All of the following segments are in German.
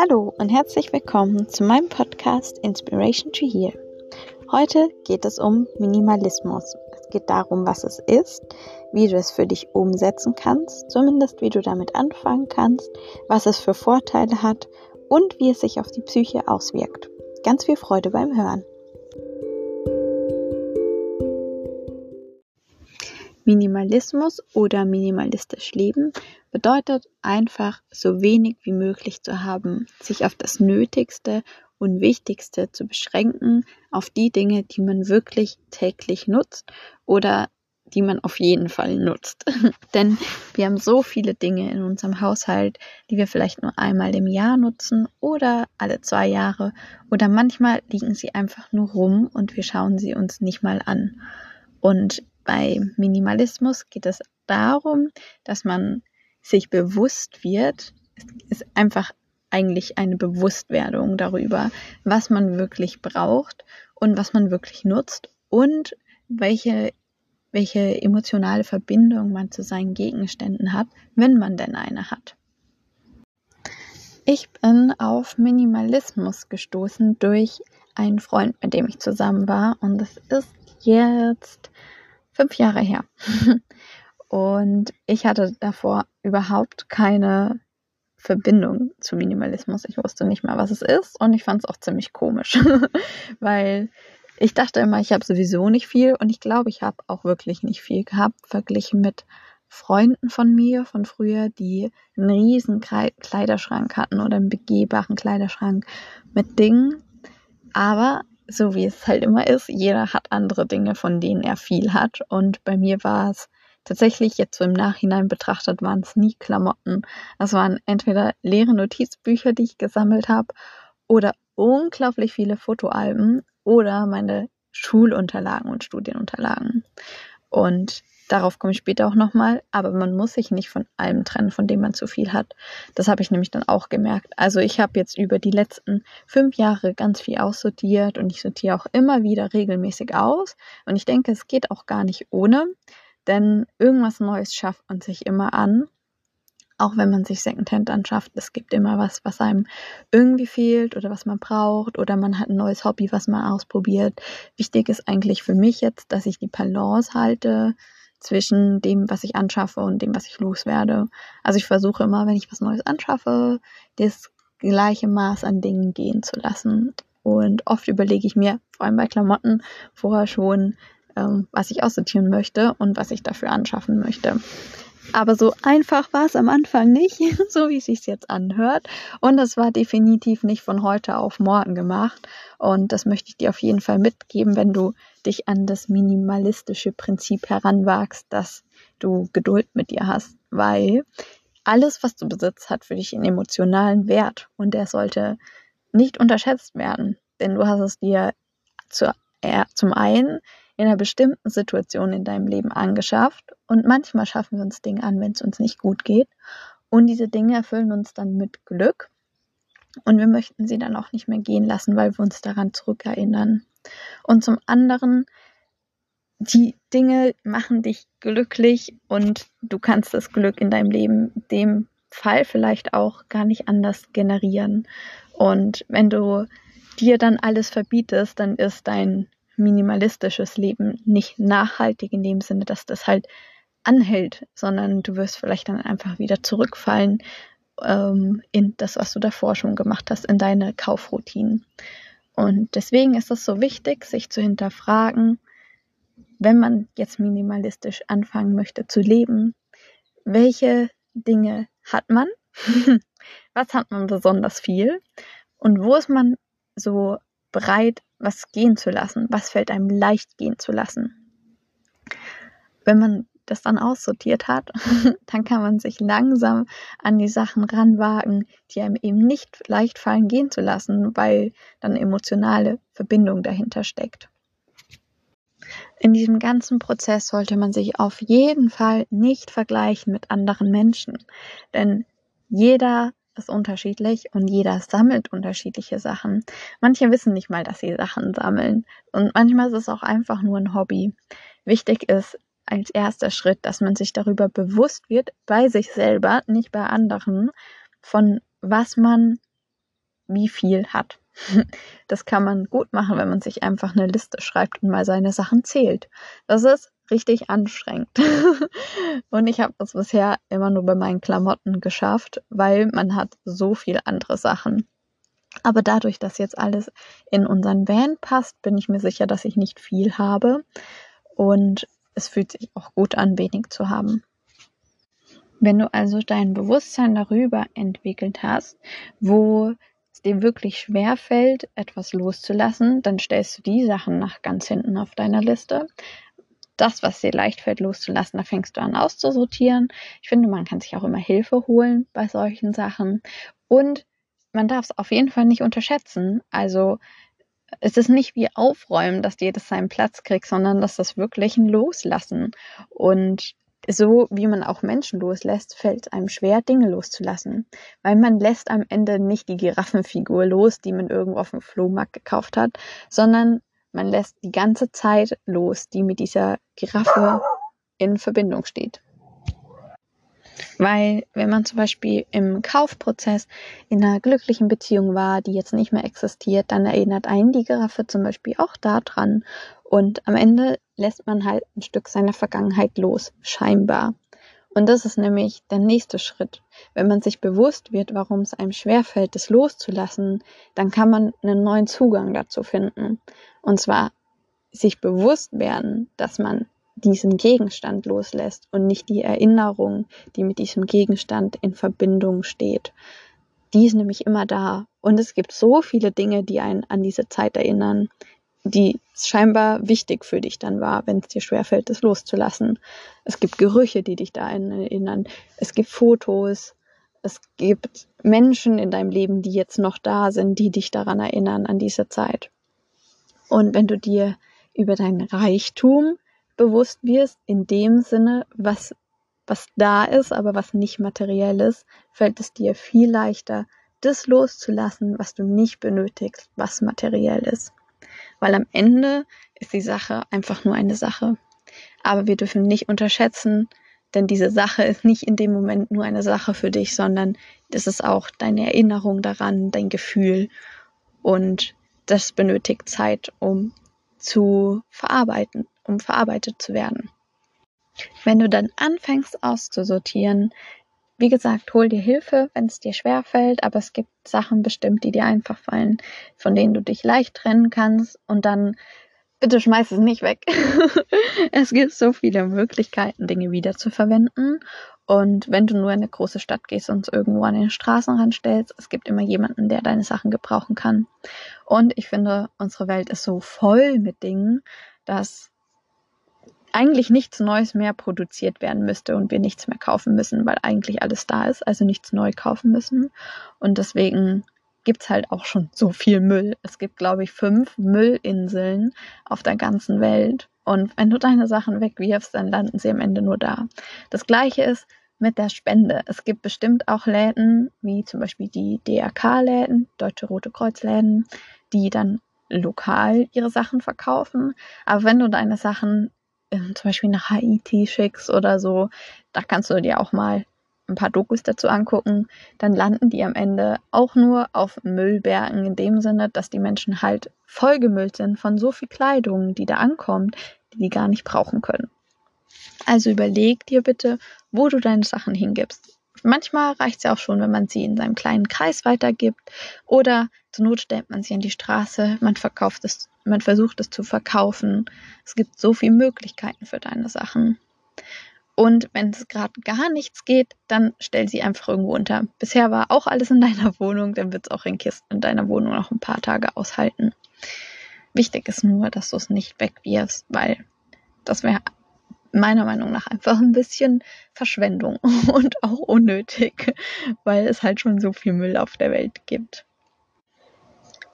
Hallo und herzlich willkommen zu meinem Podcast Inspiration to Heal. Heute geht es um Minimalismus. Es geht darum, was es ist, wie du es für dich umsetzen kannst, zumindest wie du damit anfangen kannst, was es für Vorteile hat und wie es sich auf die Psyche auswirkt. Ganz viel Freude beim Hören. Minimalismus oder minimalistisch leben bedeutet einfach so wenig wie möglich zu haben, sich auf das Nötigste und Wichtigste zu beschränken, auf die Dinge, die man wirklich täglich nutzt oder die man auf jeden Fall nutzt. Denn wir haben so viele Dinge in unserem Haushalt, die wir vielleicht nur einmal im Jahr nutzen oder alle zwei Jahre oder manchmal liegen sie einfach nur rum und wir schauen sie uns nicht mal an. Und bei Minimalismus geht es darum, dass man sich bewusst wird, ist einfach eigentlich eine Bewusstwerdung darüber, was man wirklich braucht und was man wirklich nutzt und welche, welche emotionale Verbindung man zu seinen Gegenständen hat, wenn man denn eine hat. Ich bin auf Minimalismus gestoßen durch einen Freund, mit dem ich zusammen war und das ist jetzt fünf Jahre her. Und ich hatte davor überhaupt keine Verbindung zu Minimalismus. Ich wusste nicht mal, was es ist und ich fand es auch ziemlich komisch, weil ich dachte immer, ich habe sowieso nicht viel und ich glaube, ich habe auch wirklich nicht viel gehabt, verglichen mit Freunden von mir von früher, die einen riesen Kleiderschrank hatten oder einen begehbaren Kleiderschrank mit Dingen. Aber so wie es halt immer ist, jeder hat andere Dinge, von denen er viel hat. Und bei mir war es tatsächlich jetzt so im Nachhinein betrachtet, waren es nie Klamotten. Das waren entweder leere Notizbücher, die ich gesammelt habe, oder unglaublich viele Fotoalben oder meine Schulunterlagen und Studienunterlagen. Und darauf komme ich später auch nochmal, aber man muss sich nicht von allem trennen, von dem man zu viel hat. Das habe ich nämlich dann auch gemerkt. Also ich habe jetzt über die letzten fünf Jahre ganz viel aussortiert und ich sortiere auch immer wieder regelmäßig aus. Und ich denke, es geht auch gar nicht ohne. Denn irgendwas Neues schafft man sich immer an. Auch wenn man sich Secondhand anschafft, es gibt immer was, was einem irgendwie fehlt oder was man braucht oder man hat ein neues Hobby, was man ausprobiert. Wichtig ist eigentlich für mich jetzt, dass ich die Balance halte zwischen dem, was ich anschaffe und dem, was ich loswerde. Also ich versuche immer, wenn ich was Neues anschaffe, das gleiche Maß an Dingen gehen zu lassen. Und oft überlege ich mir, vor allem bei Klamotten, vorher schon, ähm, was ich aussortieren möchte und was ich dafür anschaffen möchte. Aber so einfach war es am Anfang nicht, so wie es sich jetzt anhört. Und es war definitiv nicht von heute auf morgen gemacht. Und das möchte ich dir auf jeden Fall mitgeben, wenn du dich an das minimalistische Prinzip heranwagst, dass du Geduld mit dir hast. Weil alles, was du besitzt, hat für dich einen emotionalen Wert. Und der sollte nicht unterschätzt werden. Denn du hast es dir zu, äh, zum einen in einer bestimmten Situation in deinem Leben angeschafft und manchmal schaffen wir uns Dinge an, wenn es uns nicht gut geht und diese Dinge erfüllen uns dann mit Glück und wir möchten sie dann auch nicht mehr gehen lassen, weil wir uns daran zurückerinnern. Und zum anderen, die Dinge machen dich glücklich und du kannst das Glück in deinem Leben dem Fall vielleicht auch gar nicht anders generieren. Und wenn du dir dann alles verbietest, dann ist dein minimalistisches Leben nicht nachhaltig in dem Sinne, dass das halt anhält, sondern du wirst vielleicht dann einfach wieder zurückfallen ähm, in das, was du davor schon gemacht hast, in deine Kaufroutinen. Und deswegen ist es so wichtig, sich zu hinterfragen, wenn man jetzt minimalistisch anfangen möchte zu leben, welche Dinge hat man? was hat man besonders viel? Und wo ist man so bereit, was gehen zu lassen? Was fällt einem leicht gehen zu lassen? Wenn man das dann aussortiert hat, dann kann man sich langsam an die Sachen ranwagen, die einem eben nicht leicht fallen gehen zu lassen, weil dann emotionale Verbindung dahinter steckt. In diesem ganzen Prozess sollte man sich auf jeden Fall nicht vergleichen mit anderen Menschen, denn jeder ist unterschiedlich und jeder sammelt unterschiedliche Sachen. Manche wissen nicht mal, dass sie Sachen sammeln und manchmal ist es auch einfach nur ein Hobby. Wichtig ist als erster Schritt, dass man sich darüber bewusst wird, bei sich selber, nicht bei anderen, von was man wie viel hat. Das kann man gut machen, wenn man sich einfach eine Liste schreibt und mal seine Sachen zählt. Das ist richtig anstrengend. und ich habe das bisher immer nur bei meinen Klamotten geschafft, weil man hat so viel andere Sachen. Aber dadurch, dass jetzt alles in unseren Van passt, bin ich mir sicher, dass ich nicht viel habe. Und es fühlt sich auch gut an, wenig zu haben. Wenn du also dein Bewusstsein darüber entwickelt hast, wo es dir wirklich schwer fällt, etwas loszulassen, dann stellst du die Sachen nach ganz hinten auf deiner Liste. Das, was dir leicht fällt, loszulassen, da fängst du an auszusortieren. Ich finde, man kann sich auch immer Hilfe holen bei solchen Sachen. Und man darf es auf jeden Fall nicht unterschätzen. Also es ist nicht wie Aufräumen, dass jedes seinen Platz kriegt, sondern dass das wirklich ein Loslassen. Und so wie man auch Menschen loslässt, fällt es einem schwer, Dinge loszulassen. Weil man lässt am Ende nicht die Giraffenfigur los, die man irgendwo auf dem Flohmarkt gekauft hat, sondern man lässt die ganze Zeit los, die mit dieser Giraffe in Verbindung steht. Weil wenn man zum Beispiel im Kaufprozess in einer glücklichen Beziehung war, die jetzt nicht mehr existiert, dann erinnert einen die Giraffe zum Beispiel auch daran. Und am Ende lässt man halt ein Stück seiner Vergangenheit los, scheinbar. Und das ist nämlich der nächste Schritt. Wenn man sich bewusst wird, warum es einem schwerfällt, das loszulassen, dann kann man einen neuen Zugang dazu finden. Und zwar sich bewusst werden, dass man diesen Gegenstand loslässt und nicht die Erinnerung, die mit diesem Gegenstand in Verbindung steht. Die ist nämlich immer da. Und es gibt so viele Dinge, die einen an diese Zeit erinnern, die scheinbar wichtig für dich dann war, wenn es dir schwerfällt, es loszulassen. Es gibt Gerüche, die dich da erinnern. Es gibt Fotos. Es gibt Menschen in deinem Leben, die jetzt noch da sind, die dich daran erinnern, an diese Zeit. Und wenn du dir über dein Reichtum bewusst wirst, in dem Sinne, was, was da ist, aber was nicht materiell ist, fällt es dir viel leichter, das loszulassen, was du nicht benötigst, was materiell ist. Weil am Ende ist die Sache einfach nur eine Sache. Aber wir dürfen nicht unterschätzen, denn diese Sache ist nicht in dem Moment nur eine Sache für dich, sondern das ist auch deine Erinnerung daran, dein Gefühl. Und das benötigt Zeit, um zu verarbeiten um verarbeitet zu werden. Wenn du dann anfängst auszusortieren, wie gesagt, hol dir Hilfe, wenn es dir schwer fällt, aber es gibt Sachen bestimmt, die dir einfach fallen, von denen du dich leicht trennen kannst und dann bitte schmeiß es nicht weg. es gibt so viele Möglichkeiten, Dinge wieder zu verwenden. Und wenn du nur in eine große Stadt gehst und es irgendwo an den Straßenrand stellst, es gibt immer jemanden, der deine Sachen gebrauchen kann. Und ich finde, unsere Welt ist so voll mit Dingen, dass eigentlich nichts Neues mehr produziert werden müsste und wir nichts mehr kaufen müssen, weil eigentlich alles da ist, also nichts neu kaufen müssen. Und deswegen gibt es halt auch schon so viel Müll. Es gibt, glaube ich, fünf Müllinseln auf der ganzen Welt. Und wenn du deine Sachen wegwirfst, dann landen sie am Ende nur da. Das gleiche ist mit der Spende. Es gibt bestimmt auch Läden, wie zum Beispiel die DRK-Läden, Deutsche Rote Kreuz-Läden, die dann lokal ihre Sachen verkaufen. Aber wenn du deine Sachen ähm, zum Beispiel nach Haiti schickst oder so, da kannst du dir auch mal ein paar Dokus dazu angucken, dann landen die am Ende auch nur auf Müllbergen in dem Sinne, dass die Menschen halt vollgemüllt sind von so viel Kleidung, die da ankommt, die die gar nicht brauchen können. Also überleg dir bitte, wo du deine Sachen hingibst. Manchmal reicht es ja auch schon, wenn man sie in seinem kleinen Kreis weitergibt oder zur Not stellt man sie an die Straße, man verkauft es, man versucht es zu verkaufen. Es gibt so viele Möglichkeiten für deine Sachen. Und wenn es gerade gar nichts geht, dann stell sie einfach irgendwo unter. Bisher war auch alles in deiner Wohnung, dann wird es auch in Kisten in deiner Wohnung noch ein paar Tage aushalten. Wichtig ist nur, dass du es nicht wegwirfst, weil das wäre meiner Meinung nach einfach ein bisschen Verschwendung und auch unnötig, weil es halt schon so viel Müll auf der Welt gibt.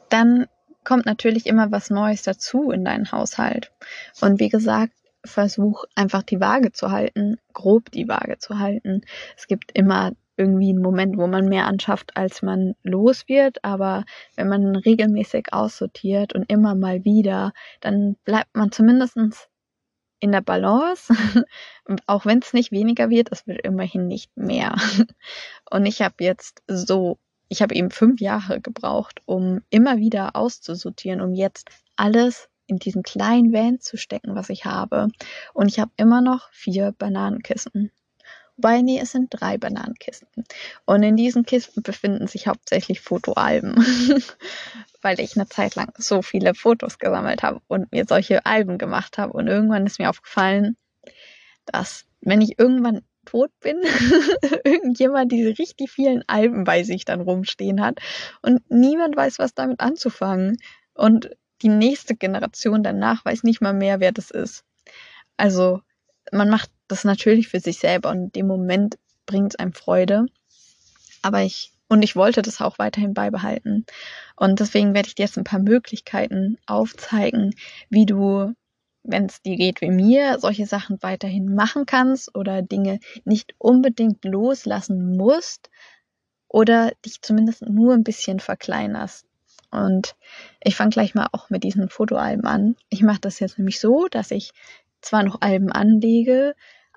Dann kommt natürlich immer was Neues dazu in deinen Haushalt. Und wie gesagt, versuch einfach die Waage zu halten, grob die Waage zu halten. Es gibt immer irgendwie einen Moment, wo man mehr anschafft, als man los wird, aber wenn man regelmäßig aussortiert und immer mal wieder, dann bleibt man zumindestens in der Balance. auch wenn es nicht weniger wird, es wird immerhin nicht mehr. Und ich habe jetzt so ich habe eben fünf Jahre gebraucht, um immer wieder auszusortieren, um jetzt alles in diesen kleinen Van zu stecken, was ich habe. Und ich habe immer noch vier Bananenkisten. Wobei, nee, es sind drei Bananenkisten. Und in diesen Kisten befinden sich hauptsächlich Fotoalben, weil ich eine Zeit lang so viele Fotos gesammelt habe und mir solche Alben gemacht habe. Und irgendwann ist mir aufgefallen, dass wenn ich irgendwann tot bin, irgendjemand diese richtig vielen Alben bei sich dann rumstehen hat und niemand weiß, was damit anzufangen. Und die nächste Generation danach weiß nicht mal mehr, wer das ist. Also man macht das natürlich für sich selber und in dem Moment bringt es einem Freude. Aber ich, und ich wollte das auch weiterhin beibehalten. Und deswegen werde ich dir jetzt ein paar Möglichkeiten aufzeigen, wie du, wenn es dir geht wie mir, solche Sachen weiterhin machen kannst oder Dinge nicht unbedingt loslassen musst oder dich zumindest nur ein bisschen verkleinerst. Und ich fange gleich mal auch mit diesen Fotoalben an. Ich mache das jetzt nämlich so, dass ich zwar noch Alben anlege,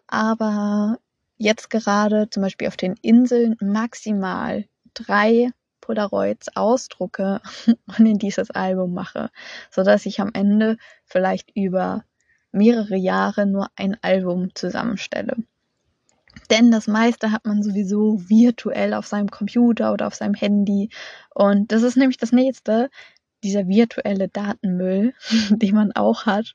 aber jetzt gerade zum Beispiel auf den Inseln maximal drei Polaroids ausdrucke und in dieses Album mache, so dass ich am Ende vielleicht über mehrere Jahre nur ein Album zusammenstelle. Denn das meiste hat man sowieso virtuell auf seinem Computer oder auf seinem Handy. Und das ist nämlich das nächste, dieser virtuelle Datenmüll, den man auch hat,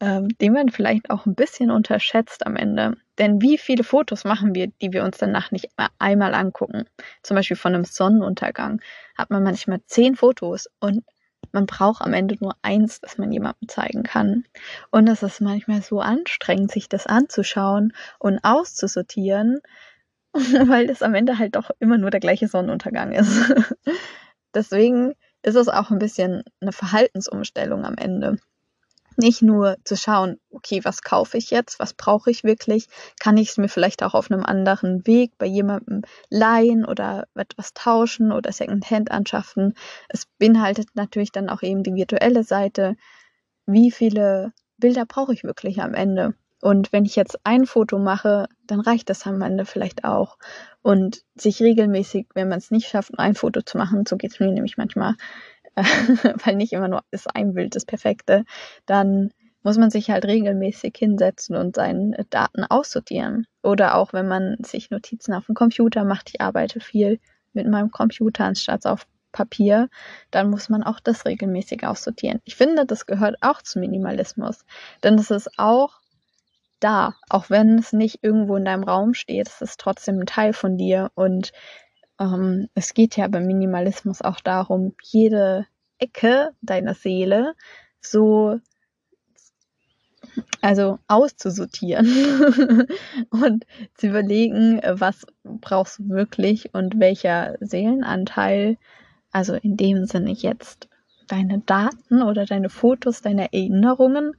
ähm, den man vielleicht auch ein bisschen unterschätzt am Ende. Denn wie viele Fotos machen wir, die wir uns danach nicht einmal angucken? Zum Beispiel von einem Sonnenuntergang hat man manchmal zehn Fotos und man braucht am Ende nur eins, das man jemandem zeigen kann. Und es ist manchmal so anstrengend, sich das anzuschauen und auszusortieren, weil das am Ende halt doch immer nur der gleiche Sonnenuntergang ist. Deswegen ist es auch ein bisschen eine Verhaltensumstellung am Ende nicht nur zu schauen, okay, was kaufe ich jetzt, was brauche ich wirklich, kann ich es mir vielleicht auch auf einem anderen Weg bei jemandem leihen oder etwas tauschen oder Secondhand anschaffen. Es beinhaltet natürlich dann auch eben die virtuelle Seite. Wie viele Bilder brauche ich wirklich am Ende? Und wenn ich jetzt ein Foto mache, dann reicht das am Ende vielleicht auch. Und sich regelmäßig, wenn man es nicht schafft, ein Foto zu machen, so geht es mir nämlich manchmal, weil nicht immer nur ist ein Bild das Perfekte, dann muss man sich halt regelmäßig hinsetzen und seine Daten aussortieren. Oder auch wenn man sich Notizen auf dem Computer macht, ich arbeite viel mit meinem Computer anstatt auf Papier, dann muss man auch das regelmäßig aussortieren. Ich finde, das gehört auch zum Minimalismus, denn es ist auch da, auch wenn es nicht irgendwo in deinem Raum steht, es ist trotzdem ein Teil von dir und ähm, es geht ja beim Minimalismus auch darum, jede Ecke deiner Seele so also auszusortieren und zu überlegen, was brauchst du wirklich und welcher Seelenanteil, also in dem Sinne jetzt deine Daten oder deine Fotos, deine Erinnerungen,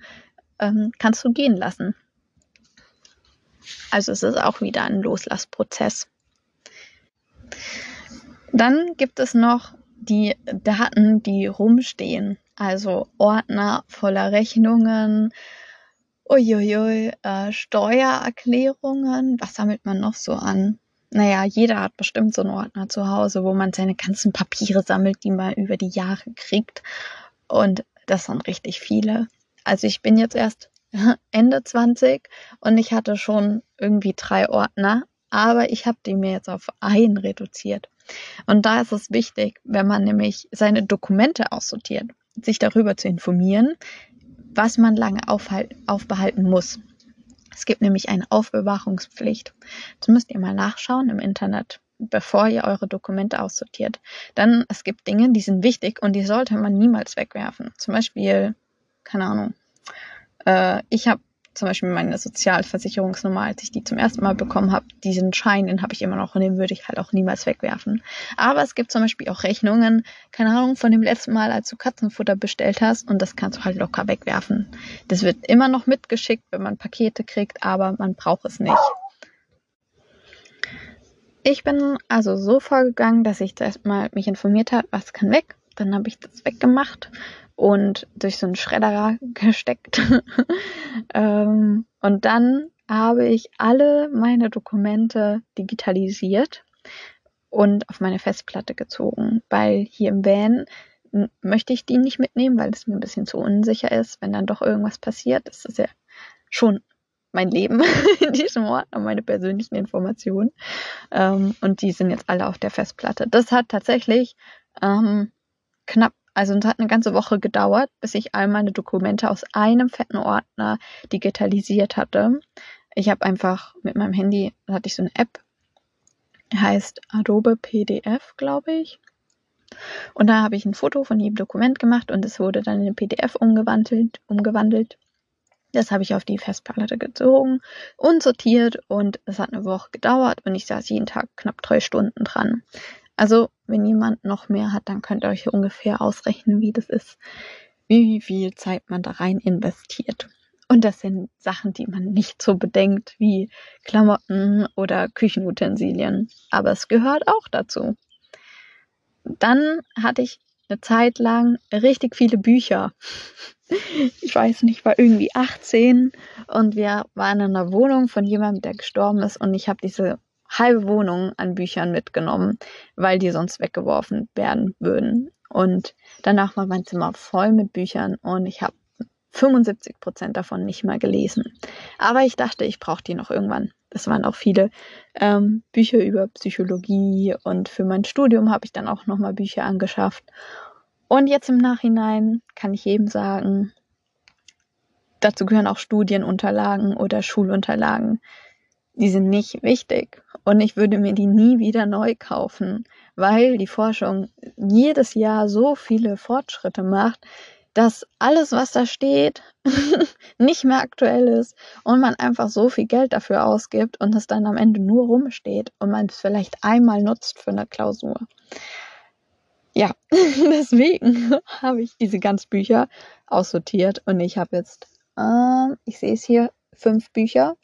ähm, kannst du gehen lassen. Also es ist auch wieder ein Loslassprozess. Dann gibt es noch die Daten, die rumstehen. Also Ordner voller Rechnungen, uiuiui, äh, Steuererklärungen. Was sammelt man noch so an? Naja, jeder hat bestimmt so einen Ordner zu Hause, wo man seine ganzen Papiere sammelt, die man über die Jahre kriegt. Und das sind richtig viele. Also ich bin jetzt erst Ende 20 und ich hatte schon irgendwie drei Ordner aber ich habe die mir jetzt auf ein reduziert. Und da ist es wichtig, wenn man nämlich seine Dokumente aussortiert, sich darüber zu informieren, was man lange aufbehalten muss. Es gibt nämlich eine Aufbewahrungspflicht. Das müsst ihr mal nachschauen im Internet, bevor ihr eure Dokumente aussortiert. Dann, es gibt Dinge, die sind wichtig und die sollte man niemals wegwerfen. Zum Beispiel, keine Ahnung, äh, ich habe zum Beispiel meine Sozialversicherungsnummer, als ich die zum ersten Mal bekommen habe, diesen Schein, den habe ich immer noch und den würde ich halt auch niemals wegwerfen. Aber es gibt zum Beispiel auch Rechnungen, keine Ahnung, von dem letzten Mal, als du Katzenfutter bestellt hast und das kannst du halt locker wegwerfen. Das wird immer noch mitgeschickt, wenn man Pakete kriegt, aber man braucht es nicht. Ich bin also so vorgegangen, dass ich zuerst mal mich informiert habe, was kann weg. Dann habe ich das weggemacht und durch so einen Schredderer gesteckt. ähm, und dann habe ich alle meine Dokumente digitalisiert und auf meine Festplatte gezogen, weil hier im Van möchte ich die nicht mitnehmen, weil es mir ein bisschen zu unsicher ist, wenn dann doch irgendwas passiert. Das ist ja schon mein Leben in diesem Ort und meine persönlichen Informationen. Ähm, und die sind jetzt alle auf der Festplatte. Das hat tatsächlich ähm, knapp, also es hat eine ganze Woche gedauert, bis ich all meine Dokumente aus einem fetten Ordner digitalisiert hatte. Ich habe einfach mit meinem Handy, hatte ich so eine App, heißt Adobe PDF, glaube ich. Und da habe ich ein Foto von jedem Dokument gemacht und es wurde dann in PDF umgewandelt, umgewandelt. Das habe ich auf die Festplatte gezogen und sortiert und es hat eine Woche gedauert und ich saß jeden Tag knapp drei Stunden dran. Also, wenn jemand noch mehr hat, dann könnt ihr euch ungefähr ausrechnen, wie das ist, wie viel Zeit man da rein investiert. Und das sind Sachen, die man nicht so bedenkt wie Klamotten oder Küchenutensilien. Aber es gehört auch dazu. Dann hatte ich eine Zeit lang richtig viele Bücher. Ich weiß nicht, ich war irgendwie 18 und wir waren in einer Wohnung von jemandem, der gestorben ist und ich habe diese halbe Wohnung an Büchern mitgenommen, weil die sonst weggeworfen werden würden. Und danach war mein Zimmer voll mit Büchern und ich habe 75 Prozent davon nicht mal gelesen. Aber ich dachte, ich brauche die noch irgendwann. Das waren auch viele ähm, Bücher über Psychologie und für mein Studium habe ich dann auch nochmal Bücher angeschafft. Und jetzt im Nachhinein kann ich jedem sagen, dazu gehören auch Studienunterlagen oder Schulunterlagen. Die sind nicht wichtig und ich würde mir die nie wieder neu kaufen, weil die Forschung jedes Jahr so viele Fortschritte macht, dass alles, was da steht, nicht mehr aktuell ist und man einfach so viel Geld dafür ausgibt und es dann am Ende nur rumsteht und man es vielleicht einmal nutzt für eine Klausur. Ja, deswegen habe ich diese ganzen Bücher aussortiert und ich habe jetzt, äh, ich sehe es hier, fünf Bücher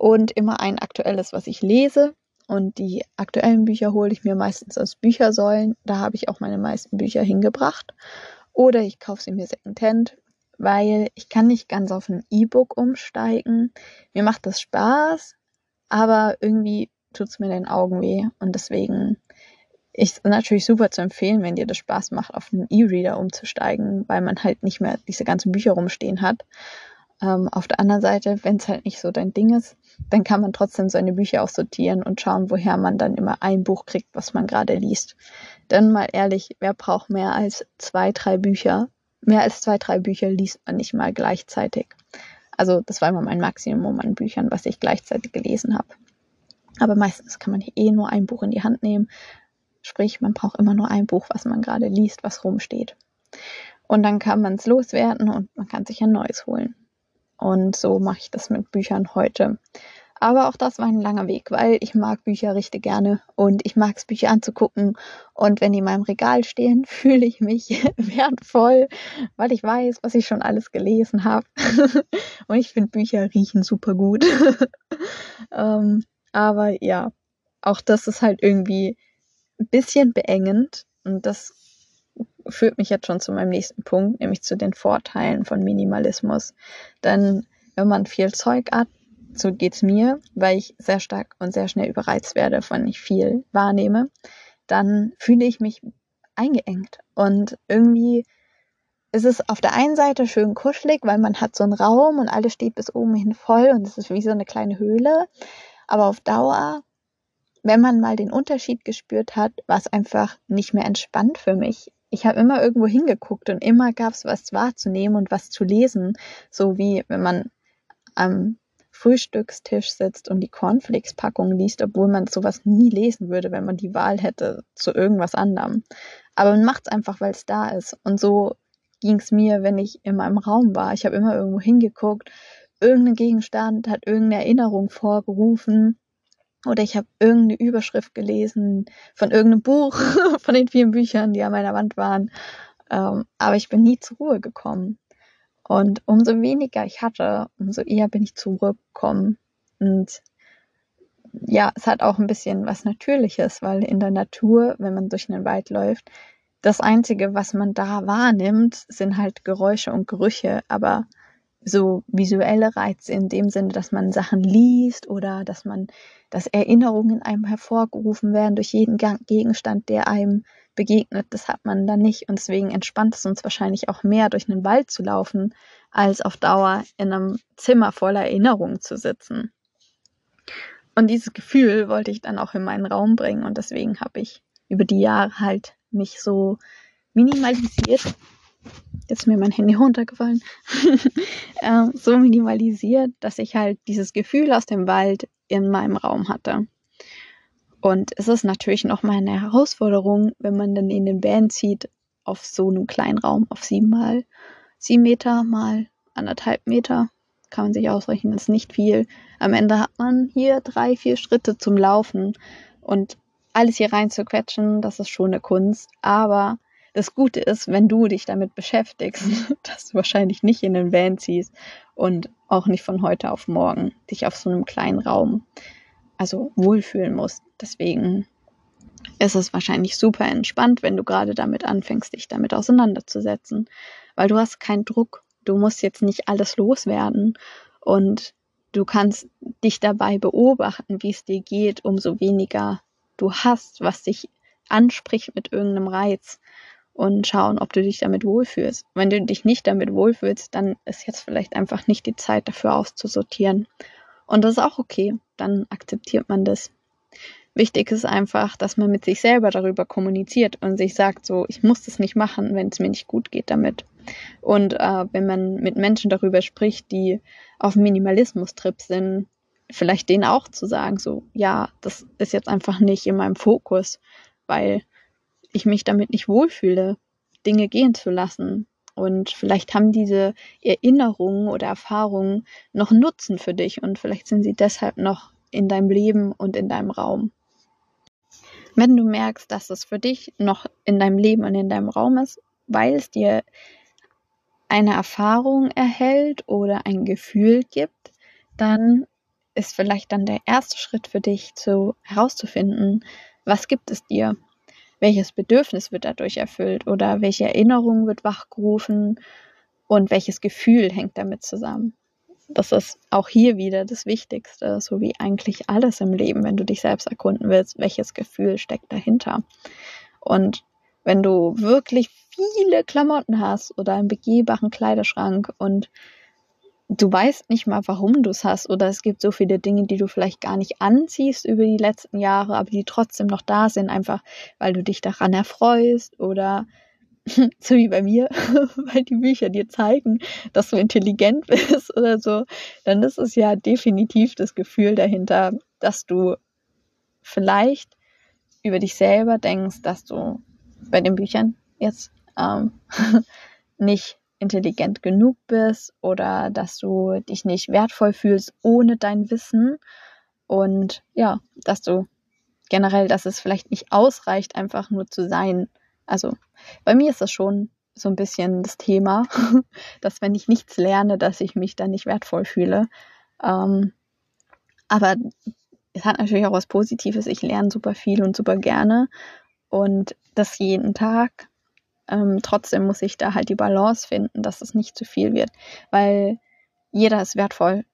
und immer ein aktuelles, was ich lese. Und die aktuellen Bücher hole ich mir meistens aus Büchersäulen. Da habe ich auch meine meisten Bücher hingebracht. Oder ich kaufe sie mir secondhand, weil ich kann nicht ganz auf ein E-Book umsteigen. Mir macht das Spaß, aber irgendwie tut es mir den Augen weh. Und deswegen ist natürlich super zu empfehlen, wenn dir das Spaß macht, auf einen E-Reader umzusteigen, weil man halt nicht mehr diese ganzen Bücher rumstehen hat. Ähm, auf der anderen Seite, wenn es halt nicht so dein Ding ist, dann kann man trotzdem seine Bücher auch sortieren und schauen, woher man dann immer ein Buch kriegt, was man gerade liest. Denn mal ehrlich, wer braucht mehr als zwei, drei Bücher? Mehr als zwei, drei Bücher liest man nicht mal gleichzeitig. Also das war immer mein Maximum an Büchern, was ich gleichzeitig gelesen habe. Aber meistens kann man eh nur ein Buch in die Hand nehmen. Sprich, man braucht immer nur ein Buch, was man gerade liest, was rumsteht. Und dann kann man es loswerden und man kann sich ein neues holen. Und so mache ich das mit Büchern heute. Aber auch das war ein langer Weg, weil ich mag Bücher richtig gerne und ich mag es, Bücher anzugucken. Und wenn die in meinem Regal stehen, fühle ich mich wertvoll, weil ich weiß, was ich schon alles gelesen habe. und ich finde, Bücher riechen super gut. ähm, aber ja, auch das ist halt irgendwie ein bisschen beengend. Und das führt mich jetzt schon zu meinem nächsten Punkt, nämlich zu den Vorteilen von Minimalismus. Denn wenn man viel Zeug hat, so geht's mir, weil ich sehr stark und sehr schnell überreizt werde, von ich viel wahrnehme, dann fühle ich mich eingeengt. Und irgendwie ist es auf der einen Seite schön kuschelig, weil man hat so einen Raum und alles steht bis oben hin voll und es ist wie so eine kleine Höhle. Aber auf Dauer, wenn man mal den Unterschied gespürt hat, war es einfach nicht mehr entspannt für mich ich habe immer irgendwo hingeguckt und immer gab es was wahrzunehmen und was zu lesen. So wie wenn man am Frühstückstisch sitzt und die Cornflakes-Packung liest, obwohl man sowas nie lesen würde, wenn man die Wahl hätte zu irgendwas anderem. Aber man macht es einfach, weil es da ist. Und so ging es mir, wenn ich in meinem Raum war. Ich habe immer irgendwo hingeguckt. Irgendein Gegenstand hat irgendeine Erinnerung vorgerufen oder ich habe irgendeine Überschrift gelesen von irgendeinem Buch, von den vielen Büchern, die an meiner Wand waren. Ähm, aber ich bin nie zur Ruhe gekommen. Und umso weniger ich hatte, umso eher bin ich zur Ruhe gekommen. Und ja, es hat auch ein bisschen was Natürliches, weil in der Natur, wenn man durch einen Wald läuft, das Einzige, was man da wahrnimmt, sind halt Geräusche und Gerüche. Aber so visuelle Reize in dem Sinne, dass man Sachen liest oder dass man, dass Erinnerungen in einem hervorgerufen werden durch jeden Gegenstand, der einem begegnet. Das hat man dann nicht und deswegen entspannt es uns wahrscheinlich auch mehr, durch einen Wald zu laufen, als auf Dauer in einem Zimmer voller Erinnerungen zu sitzen. Und dieses Gefühl wollte ich dann auch in meinen Raum bringen und deswegen habe ich über die Jahre halt mich so minimalisiert jetzt ist mir mein Handy runtergefallen, äh, so minimalisiert, dass ich halt dieses Gefühl aus dem Wald in meinem Raum hatte. Und es ist natürlich nochmal eine Herausforderung, wenn man dann in den Van zieht, auf so einem kleinen Raum, auf sieben mal sieben Meter mal anderthalb Meter, kann man sich ausrechnen, ist nicht viel. Am Ende hat man hier drei, vier Schritte zum Laufen und alles hier rein zu quetschen, das ist schon eine Kunst, aber das Gute ist, wenn du dich damit beschäftigst, dass du wahrscheinlich nicht in den Van ziehst und auch nicht von heute auf morgen dich auf so einem kleinen Raum also wohlfühlen musst. Deswegen ist es wahrscheinlich super entspannt, wenn du gerade damit anfängst, dich damit auseinanderzusetzen, weil du hast keinen Druck. Du musst jetzt nicht alles loswerden und du kannst dich dabei beobachten, wie es dir geht, umso weniger du hast, was dich anspricht mit irgendeinem Reiz und schauen, ob du dich damit wohlfühlst. Wenn du dich nicht damit wohlfühlst, dann ist jetzt vielleicht einfach nicht die Zeit dafür auszusortieren. Und das ist auch okay, dann akzeptiert man das. Wichtig ist einfach, dass man mit sich selber darüber kommuniziert und sich sagt, so, ich muss das nicht machen, wenn es mir nicht gut geht damit. Und äh, wenn man mit Menschen darüber spricht, die auf Minimalismus-Trip sind, vielleicht denen auch zu sagen, so, ja, das ist jetzt einfach nicht in meinem Fokus, weil ich mich damit nicht wohlfühle, Dinge gehen zu lassen. Und vielleicht haben diese Erinnerungen oder Erfahrungen noch Nutzen für dich und vielleicht sind sie deshalb noch in deinem Leben und in deinem Raum. Wenn du merkst, dass es für dich noch in deinem Leben und in deinem Raum ist, weil es dir eine Erfahrung erhält oder ein Gefühl gibt, dann ist vielleicht dann der erste Schritt für dich zu herauszufinden, was gibt es dir? Welches Bedürfnis wird dadurch erfüllt oder welche Erinnerung wird wachgerufen und welches Gefühl hängt damit zusammen. Das ist auch hier wieder das Wichtigste, so wie eigentlich alles im Leben, wenn du dich selbst erkunden willst, welches Gefühl steckt dahinter. Und wenn du wirklich viele Klamotten hast oder einen begehbaren Kleiderschrank und du weißt nicht mal, warum du es hast oder es gibt so viele Dinge, die du vielleicht gar nicht anziehst über die letzten Jahre, aber die trotzdem noch da sind, einfach weil du dich daran erfreust oder so wie bei mir, weil die Bücher dir zeigen, dass du intelligent bist oder so, dann ist es ja definitiv das Gefühl dahinter, dass du vielleicht über dich selber denkst, dass du bei den Büchern jetzt ähm, nicht intelligent genug bist oder dass du dich nicht wertvoll fühlst ohne dein Wissen und ja, dass du generell, dass es vielleicht nicht ausreicht, einfach nur zu sein. Also bei mir ist das schon so ein bisschen das Thema, dass wenn ich nichts lerne, dass ich mich dann nicht wertvoll fühle. Ähm, aber es hat natürlich auch was Positives. Ich lerne super viel und super gerne und das jeden Tag. Ähm, trotzdem muss ich da halt die Balance finden, dass es nicht zu viel wird, weil jeder ist wertvoll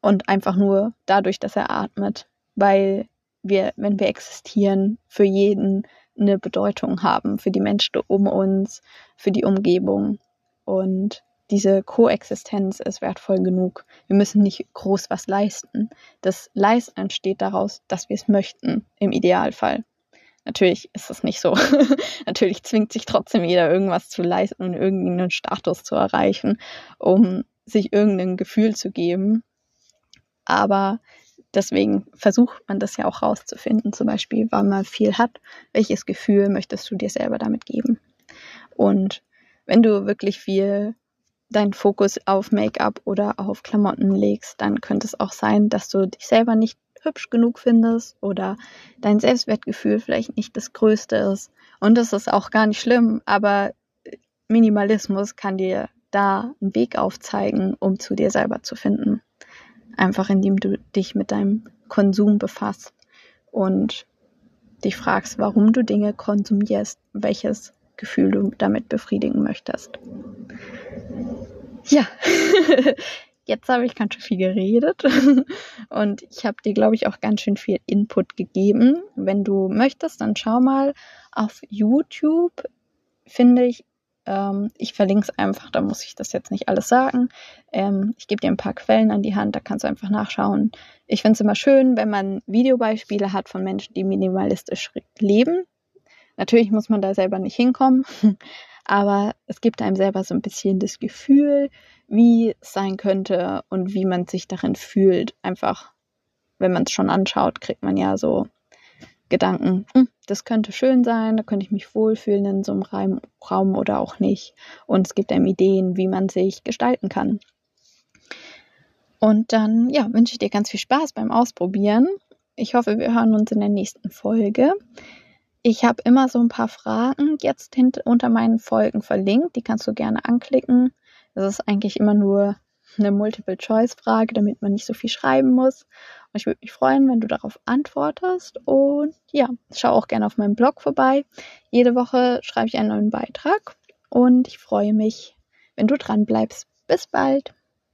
und einfach nur dadurch, dass er atmet, weil wir, wenn wir existieren, für jeden eine Bedeutung haben, für die Menschen um uns, für die Umgebung und diese Koexistenz ist wertvoll genug. Wir müssen nicht groß was leisten. Das Leisten entsteht daraus, dass wir es möchten, im Idealfall. Natürlich ist es nicht so. Natürlich zwingt sich trotzdem jeder irgendwas zu leisten und irgendeinen Status zu erreichen, um sich irgendein Gefühl zu geben. Aber deswegen versucht man das ja auch rauszufinden, zum Beispiel, weil man viel hat, welches Gefühl möchtest du dir selber damit geben. Und wenn du wirklich viel deinen Fokus auf Make-up oder auf Klamotten legst, dann könnte es auch sein, dass du dich selber nicht hübsch genug findest oder dein Selbstwertgefühl vielleicht nicht das größte ist. Und das ist auch gar nicht schlimm, aber Minimalismus kann dir da einen Weg aufzeigen, um zu dir selber zu finden. Einfach indem du dich mit deinem Konsum befasst und dich fragst, warum du Dinge konsumierst, welches Gefühl du damit befriedigen möchtest. Ja, jetzt habe ich ganz schön viel geredet und ich habe dir, glaube ich, auch ganz schön viel Input gegeben. Wenn du möchtest, dann schau mal auf YouTube, finde ich. Ähm, ich verlinke es einfach, da muss ich das jetzt nicht alles sagen. Ähm, ich gebe dir ein paar Quellen an die Hand, da kannst du einfach nachschauen. Ich finde es immer schön, wenn man Videobeispiele hat von Menschen, die minimalistisch leben. Natürlich muss man da selber nicht hinkommen, aber es gibt einem selber so ein bisschen das Gefühl, wie es sein könnte und wie man sich darin fühlt. Einfach, wenn man es schon anschaut, kriegt man ja so Gedanken, hm, das könnte schön sein, da könnte ich mich wohlfühlen in so einem Raum oder auch nicht. Und es gibt einem Ideen, wie man sich gestalten kann. Und dann, ja, wünsche ich dir ganz viel Spaß beim Ausprobieren. Ich hoffe, wir hören uns in der nächsten Folge. Ich habe immer so ein paar Fragen jetzt unter meinen Folgen verlinkt. Die kannst du gerne anklicken. Das ist eigentlich immer nur eine Multiple-Choice-Frage, damit man nicht so viel schreiben muss. Und ich würde mich freuen, wenn du darauf antwortest. Und ja, schau auch gerne auf meinem Blog vorbei. Jede Woche schreibe ich einen neuen Beitrag. Und ich freue mich, wenn du dran bleibst. Bis bald.